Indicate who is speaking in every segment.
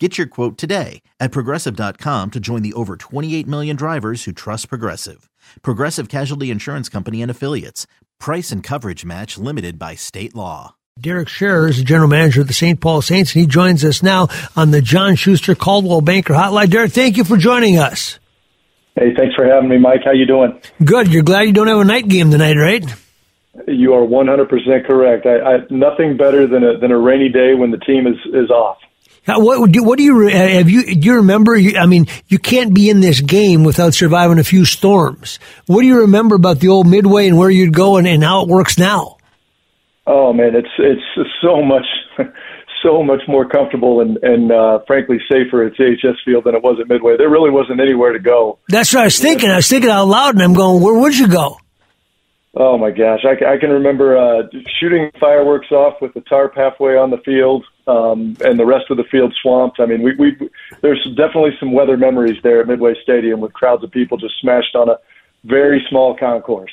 Speaker 1: Get your quote today at progressive.com to join the over 28 million drivers who trust Progressive. Progressive Casualty Insurance Company and Affiliates. Price and coverage match limited by state law.
Speaker 2: Derek Sharrer is the general manager of the St. Paul Saints, and he joins us now on the John Schuster Coldwell Banker Hotline. Derek, thank you for joining us.
Speaker 3: Hey, thanks for having me, Mike. How you doing?
Speaker 2: Good. You're glad you don't have a night game tonight, right?
Speaker 3: You are 100% correct. I, I, nothing better than a, than a rainy day when the team is, is off.
Speaker 2: What do, what do you have you do you remember? I mean, you can't be in this game without surviving a few storms. What do you remember about the old Midway and where you'd go and, and how it works now?
Speaker 3: Oh man, it's it's so much so much more comfortable and and uh, frankly safer at CHS Field than it was at Midway. There really wasn't anywhere to go.
Speaker 2: That's what I was thinking. I was thinking out loud, and I'm going, where would you go?
Speaker 3: Oh my gosh, I, I can remember uh, shooting fireworks off with the tarp halfway on the field, um, and the rest of the field swamped. I mean, we, we there's definitely some weather memories there at Midway Stadium with crowds of people just smashed on a very small concourse.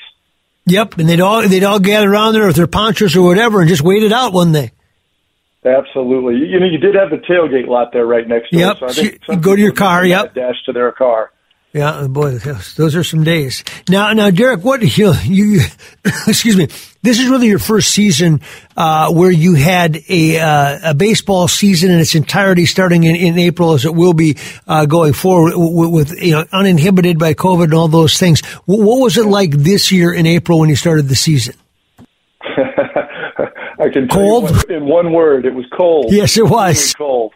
Speaker 2: Yep, and they'd all they'd all gather around there with their ponchos or whatever, and just wait it out, wouldn't they?
Speaker 3: Absolutely. You, you know, you did have the tailgate lot there right next to
Speaker 2: yep.
Speaker 3: it. So
Speaker 2: you go to your car. Yep.
Speaker 3: Dash to their car.
Speaker 2: Yeah, boy, those are some days. Now, now, Derek, what you, you excuse me? This is really your first season uh, where you had a uh, a baseball season in its entirety, starting in, in April, as it will be uh, going forward, with, with, you know uninhibited by COVID and all those things. What, what was it like this year in April when you started the season?
Speaker 3: I can
Speaker 2: cold.
Speaker 3: in one word, it was cold.
Speaker 2: Yes, it was
Speaker 3: cold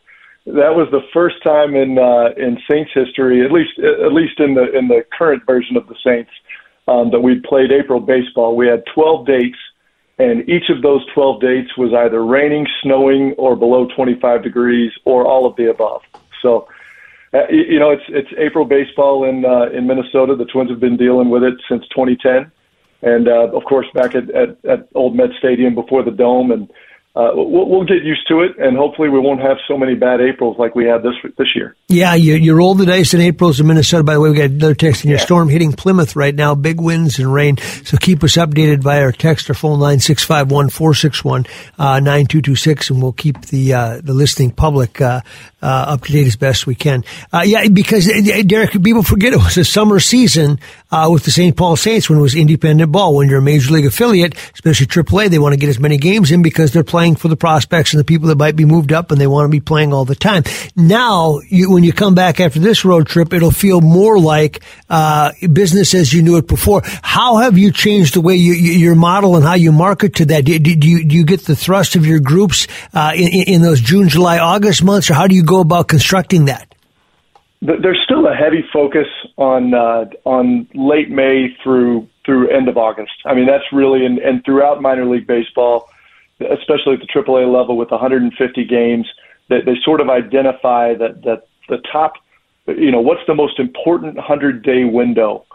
Speaker 3: that was the first time in uh, in Saints history, at least at least in the in the current version of the Saints, um, that we played April baseball. We had 12 dates, and each of those 12 dates was either raining, snowing, or below 25 degrees, or all of the above. So, uh, you know, it's it's April baseball in uh, in Minnesota. The Twins have been dealing with it since 2010, and uh, of course back at, at at Old Met Stadium before the dome and uh, we'll, we'll, get used to it, and hopefully we won't have so many bad Aprils like we had this this year.
Speaker 2: Yeah, you, you roll the dice in Aprils in Minnesota. By the way, we got another text in your yeah. storm hitting Plymouth right now, big winds and rain. So keep us updated via our text or phone line six five one four six one uh, nine two two six, and we'll keep the uh, the listing public uh, uh, up to date as best we can. Uh, yeah, because Derek, people forget it was a summer season with the St. Paul Saints when it was independent ball. When you're a major league affiliate, especially AAA, they want to get as many games in because they're playing for the prospects and the people that might be moved up and they want to be playing all the time. Now, you, when you come back after this road trip, it'll feel more like uh, business as you knew it before. How have you changed the way you, you, your model and how you market to that? Do, do, you, do you get the thrust of your groups uh, in, in those June, July, August months, or how do you go about constructing that?
Speaker 3: There's still a heavy focus on uh, on late May through through end of August. I mean, that's really and, and throughout minor league baseball especially at the AAA level with 150 games, that they sort of identify that that the top, you know, what's the most important 100 day window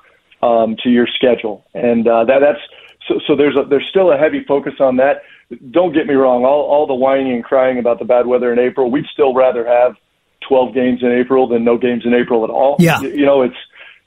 Speaker 3: um, to your schedule, and uh, that that's so, so there's a, there's still a heavy focus on that. Don't get me wrong, all all the whining and crying about the bad weather in April, we'd still rather have 12 games in April than no games in April at all.
Speaker 2: Yeah,
Speaker 3: you, you know, it's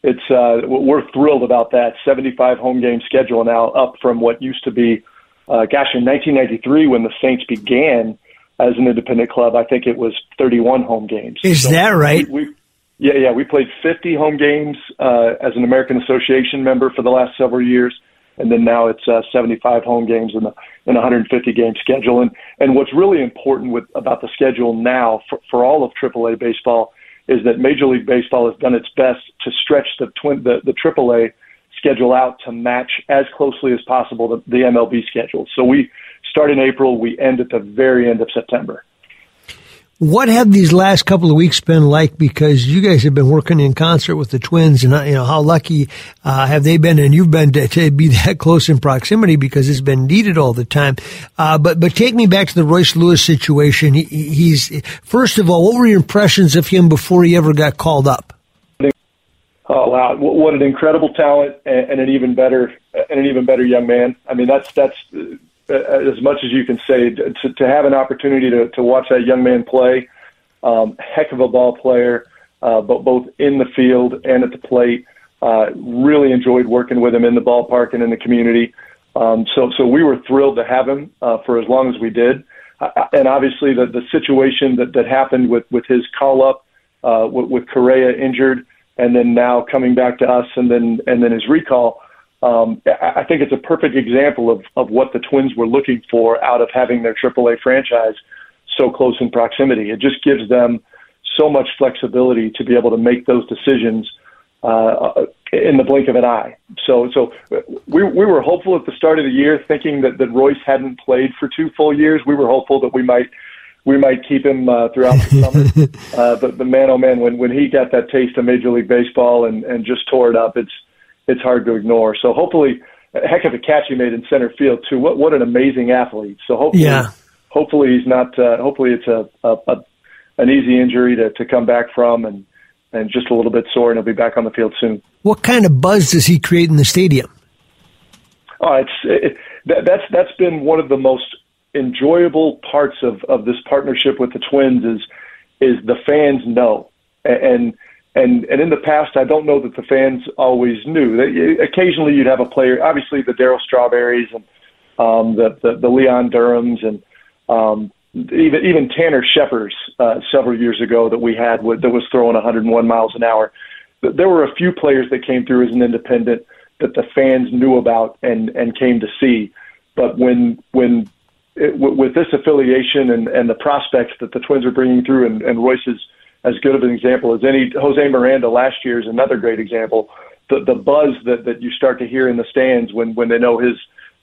Speaker 3: it's uh, we're thrilled about that 75 home game schedule now, up from what used to be, uh, gosh, in 1993 when the Saints began as an independent club. I think it was 31 home games.
Speaker 2: Is so that right?
Speaker 3: We, we, yeah, yeah, we played 50 home games uh, as an American Association member for the last several years, and then now it's uh, 75 home games in the in 150 game schedule. And and what's really important with about the schedule now for, for all of AAA baseball is that Major League Baseball has done its best to stretch the twin the, the AAA schedule out to match as closely as possible the, the MLB schedule. So we start in April, we end at the very end of September.
Speaker 2: What have these last couple of weeks been like? Because you guys have been working in concert with the Twins, and you know how lucky uh, have they been, and you've been to, to, be that close in proximity because it's been needed all the time. Uh, but but take me back to the Royce Lewis situation. He, he's first of all, what were your impressions of him before he ever got called up?
Speaker 3: Oh wow! What an incredible talent, and an even better, and an even better young man. I mean, that's that's uh, as much as you can say to, to have an opportunity to, to watch that young man play. Um, heck of a ball player, uh, but both in the field and at the plate. Uh, really enjoyed working with him in the ballpark and in the community. Um, so, so we were thrilled to have him uh, for as long as we did. Uh, and obviously, the, the situation that, that happened with, with his call up, uh, with, with Correa injured, and then now coming back to us, and then and then his recall um, I think it's a perfect example of, of what the Twins were looking for out of having their AAA franchise so close in proximity. It just gives them so much flexibility to be able to make those decisions uh, in the blink of an eye. So, so we we were hopeful at the start of the year, thinking that that Royce hadn't played for two full years. We were hopeful that we might we might keep him uh, throughout the summer. uh, but the man, oh man, when when he got that taste of Major League Baseball and and just tore it up, it's it's hard to ignore. So hopefully, a heck of a catch he made in center field too. What what an amazing athlete. So hopefully,
Speaker 2: yeah.
Speaker 3: hopefully he's not. Uh, hopefully it's a, a, a an easy injury to to come back from and and just a little bit sore, and he'll be back on the field soon.
Speaker 2: What kind of buzz does he create in the stadium?
Speaker 3: Oh, it's it, that, that's that's been one of the most enjoyable parts of of this partnership with the Twins is is the fans know and and and and in the past, I don't know that the fans always knew. They, occasionally, you'd have a player, obviously the Darryl Strawberries and um, the, the the Leon Durhams and um, even even Tanner Scheppers uh, several years ago that we had with, that was throwing 101 miles an hour. There were a few players that came through as an independent that the fans knew about and and came to see. But when when it, with this affiliation and and the prospects that the Twins are bringing through and, and Royce's as good of an example as any. Jose Miranda last year is another great example. The the buzz that that you start to hear in the stands when when they know his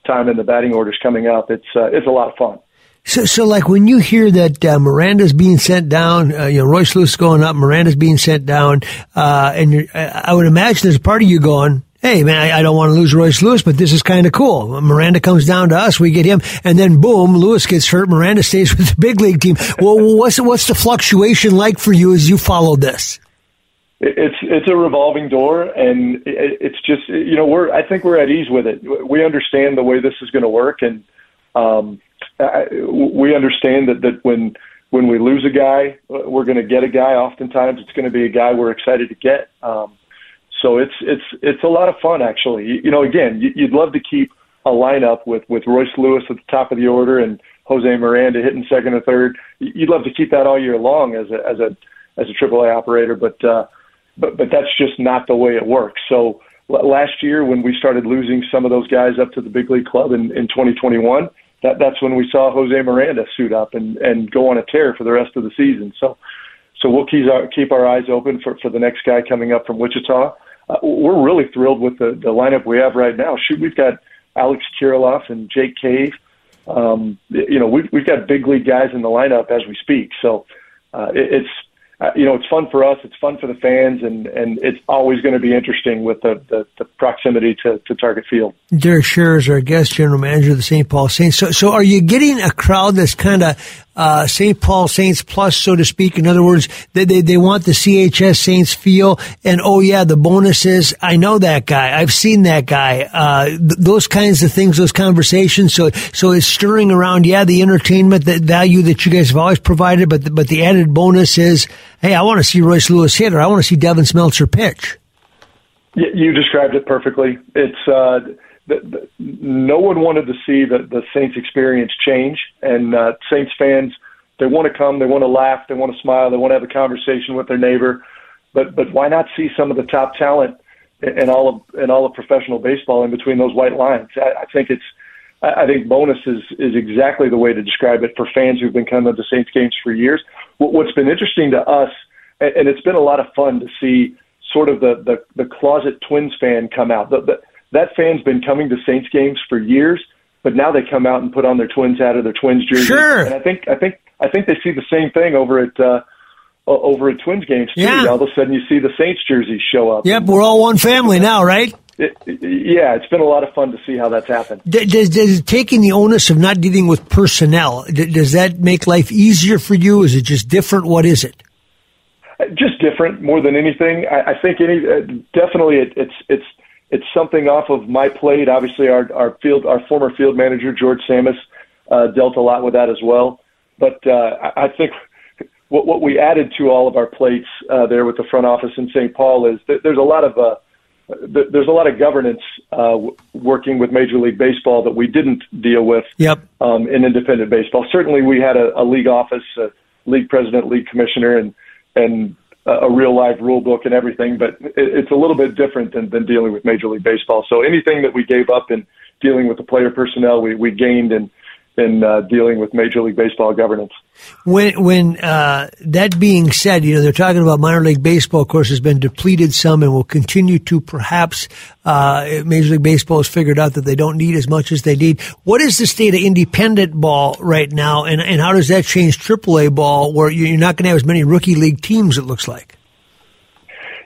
Speaker 3: time in the batting order is coming up, it's uh, it's a lot of fun.
Speaker 2: So, so like when you hear that uh, Miranda's being sent down, uh, you know Royce Lewis going up, Miranda's being sent down, uh, and I would imagine there's a part of you going, hey man, I, I don't want to lose Royce Lewis, but this is kind of cool. Miranda comes down to us, we get him, and then boom, Lewis gets hurt. Miranda stays with the big league team. Well, what's what's the fluctuation like for you as you follow this?
Speaker 3: It's it's a revolving door, and it's just you know we're I think we're at ease with it. We understand the way this is going to work, and um, we understand that that when when we lose a guy, we're going to get a guy. Oftentimes, it's going to be a guy we're excited to get. Um, so it's it's it's a lot of fun actually. You, you know, again, you'd love to keep a lineup with with Royce Lewis at the top of the order and Jose Miranda hitting second or third. You'd love to keep that all year long as a as a as a AAA operator, but uh, but but that's just not the way it works. So last year when we started losing some of those guys up to the big league club in, in 2021, that that's when we saw Jose Miranda suit up and and go on a tear for the rest of the season. So so we'll keep our keep our eyes open for for the next guy coming up from Wichita uh, we're really thrilled with the, the lineup we have right now. Shoot, we've got Alex Kirilloff and Jake Cave. Um, you know, we've, we've got big league guys in the lineup as we speak. So uh, it, it's uh, you know, it's fun for us. It's fun for the fans, and and it's always going to be interesting with the, the, the proximity to, to Target Field.
Speaker 2: Derek Sharrer is our guest general manager of the St. Paul Saints. So, so are you getting a crowd that's kind of uh, St. Paul Saints plus, so to speak? In other words, they, they they want the CHS Saints feel, and oh yeah, the bonuses. I know that guy. I've seen that guy. Uh, th- those kinds of things, those conversations. So so it's stirring around. Yeah, the entertainment, the value that you guys have always provided, but the, but the added bonus is hey, I want to see Royce Lewis hit or I want to see Devin Smeltzer pitch.
Speaker 3: You described it perfectly. It's uh, the, the, no one wanted to see the, the Saints experience change, and uh, Saints fans they want to come, they want to laugh, they want to smile, they want to have a conversation with their neighbor. But but why not see some of the top talent in all of in all of professional baseball in between those white lines? I, I think it's I think bonus is is exactly the way to describe it for fans who've been coming to Saints games for years. What's been interesting to us, and it's been a lot of fun to see sort of the the, the closet Twins fan come out. The, the, that fan's been coming to Saints games for years, but now they come out and put on their Twins hat or their Twins jersey.
Speaker 2: Sure.
Speaker 3: And I think I think I think they see the same thing over at. Uh, over at Twins games too.
Speaker 2: Yeah.
Speaker 3: All of a sudden, you see the Saints jerseys show up.
Speaker 2: Yep, we're all one family now, right?
Speaker 3: It, yeah, it's been a lot of fun to see how that's happened.
Speaker 2: Does, does taking the onus of not dealing with personnel does that make life easier for you? Is it just different? What is it?
Speaker 3: Just different more than anything. I, I think any uh, definitely it, it's it's it's something off of my plate. Obviously, our our field our former field manager George Tsamis uh, dealt a lot with that as well. But uh, I, I think what what we added to all of our plates uh, there with the front office in St. Paul is that there's a lot of uh, there's a lot of governance uh, working with Major League Baseball that we didn't deal with
Speaker 2: yep.
Speaker 3: um, in independent baseball. Certainly, we had a, a league office, a league president, league commissioner, and and a real live rule book and everything, but it's a little bit different than, than dealing with Major League Baseball. So anything that we gave up in dealing with the player personnel, we, we gained in in uh, dealing with Major League Baseball governance.
Speaker 2: When when uh, that being said, you know they're talking about minor league baseball. Of course, has been depleted some, and will continue to. Perhaps uh, Major League Baseball has figured out that they don't need as much as they need. What is the state of independent ball right now, and and how does that change AAA ball, where you're not going to have as many rookie league teams? It looks like.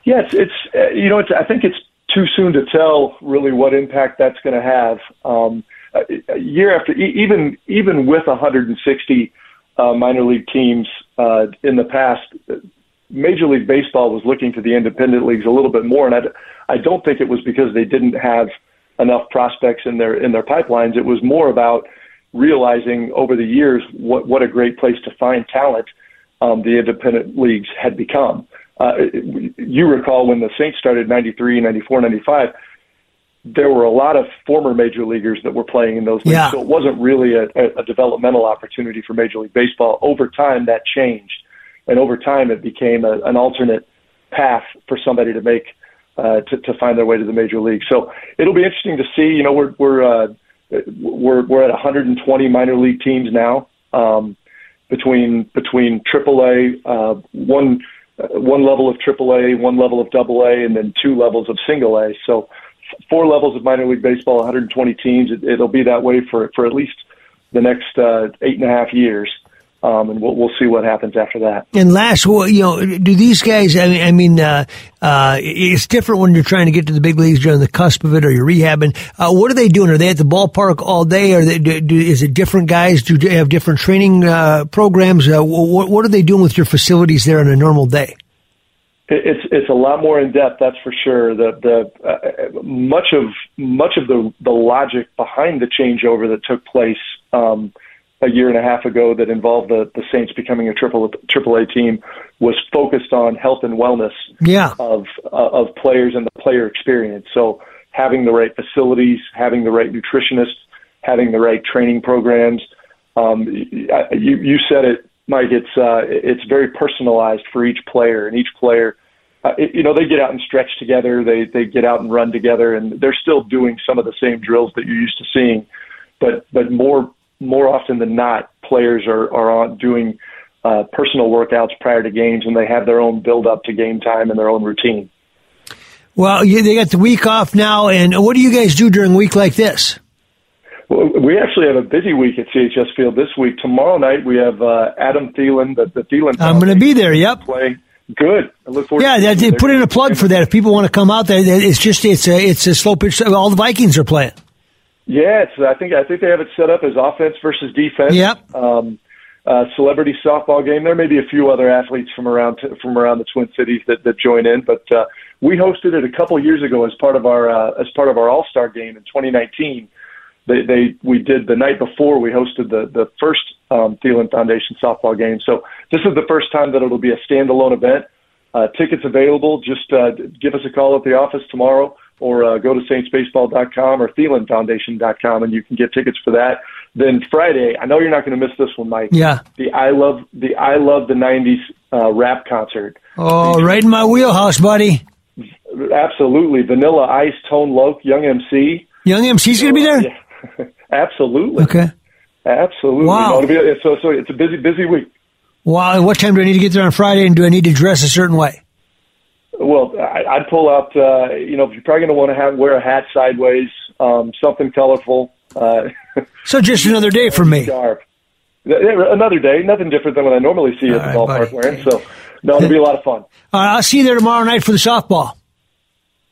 Speaker 3: Yes, it's uh, you know it's, I think it's too soon to tell really what impact that's going to have. Um, year after, even even with 160 uh, minor league teams uh, in the past, Major League Baseball was looking to the independent leagues a little bit more, and I, I don't think it was because they didn't have enough prospects in their in their pipelines. It was more about realizing over the years what what a great place to find talent um, the independent leagues had become. Uh, you recall when the Saints started 93, 94, 95, there were a lot of former major leaguers that were playing in those leagues.
Speaker 2: Yeah.
Speaker 3: So it wasn't really a, a developmental opportunity for Major League Baseball. Over time, that changed. And over time, it became a, an alternate path for somebody to make uh, to, to find their way to the major league. So it'll be interesting to see. You know, we're we're uh, we're we're at 120 minor league teams now um, between between AAA, uh, one uh, one level of AAA, one level of AA, and then two levels of Single A. So four levels of minor league baseball, 120 teams. It, it'll be that way for for at least the next uh, eight and a half years. Um, and we'll, we'll see what happens after that.
Speaker 2: And last, well, you know, do these guys? I mean, I mean, uh, uh, it's different when you're trying to get to the big leagues. You're on the cusp of it, or you're rehabbing. Uh, what are they doing? Are they at the ballpark all day? Or do, do, is it different guys? Do they have different training uh, programs? Uh, what, what are they doing with your facilities there on a normal day?
Speaker 3: It's it's a lot more in depth, that's for sure. The the uh, much of much of the the logic behind the changeover that took place um, a year and a half ago that involved the the Saints becoming a triple triple A team was focused on health and wellness
Speaker 2: yeah.
Speaker 3: of uh, of players and the player experience. So having the right facilities, having the right nutritionists, having the right training programs. Um, you you said it Mike, it's uh, it's very personalized for each player, and each player, uh, it, you know, they get out and stretch together, they they get out and run together, and they're still doing some of the same drills that you're used to seeing, but but more more often than not, players are are on doing uh, personal workouts prior to games, and they have their own build up to game time and their own routine.
Speaker 2: Well, you, they got the week off now, and what do you guys do during a week like this?
Speaker 3: We actually have a busy week at CHS Field this week. Tomorrow night we have uh, Adam Thielen, the, the Thielen.
Speaker 2: I'm going to be there. Yep.
Speaker 3: Play. Good. I look forward.
Speaker 2: Yeah,
Speaker 3: to
Speaker 2: they put in a plug for that. If people want to come out there, it's just it's a it's a slow pitch. All the Vikings are playing.
Speaker 3: Yeah, it's, I think I think they have it set up as offense versus defense.
Speaker 2: Yep.
Speaker 3: Um, uh, celebrity softball game. There may be a few other athletes from around from around the Twin Cities that, that join in, but uh, we hosted it a couple years ago as part of our uh, as part of our All Star game in 2019 they, they we did the night before we hosted the the first um, Thielen Foundation softball game. So this is the first time that it'll be a standalone event. Uh, tickets available. Just uh, give us a call at the office tomorrow or uh, go to saintsbaseball.com or thielenfoundation.com and you can get tickets for that. Then Friday, I know you're not going to miss this one, Mike.
Speaker 2: Yeah.
Speaker 3: The I love the I love the '90s uh, rap concert.
Speaker 2: Oh, right in my wheelhouse, buddy.
Speaker 3: Absolutely, Vanilla Ice, Tone Loc, Young MC.
Speaker 2: Young MC's going to be there.
Speaker 3: Yeah. Absolutely.
Speaker 2: Okay.
Speaker 3: Absolutely.
Speaker 2: Wow.
Speaker 3: Be- so so it's a busy busy week.
Speaker 2: Wow. and What time do I need to get there on Friday, and do I need to dress a certain way?
Speaker 3: Well, I, I'd pull out. Uh, you know, you're probably going to want to have wear a hat sideways, um, something colorful. Uh,
Speaker 2: So just another day for me.
Speaker 3: sharp. Another day, nothing different than what I normally see at the
Speaker 2: All right,
Speaker 3: ballpark
Speaker 2: buddy.
Speaker 3: wearing. So, no, it'll be a lot of fun.
Speaker 2: All right, I'll see you there tomorrow night for the softball.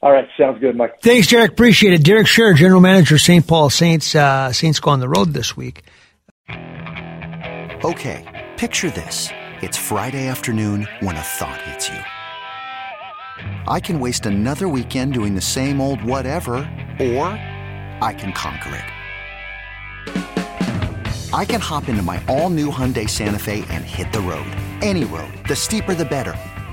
Speaker 3: All right, sounds good, Mike.
Speaker 2: Thanks, Derek. Appreciate it. Derek Sharrer, General Manager, St. Paul Saints. Uh, Saints go on the road this week.
Speaker 4: Okay, picture this. It's Friday afternoon when a thought hits you. I can waste another weekend doing the same old whatever, or I can conquer it. I can hop into my all new Hyundai Santa Fe and hit the road. Any road. The steeper, the better.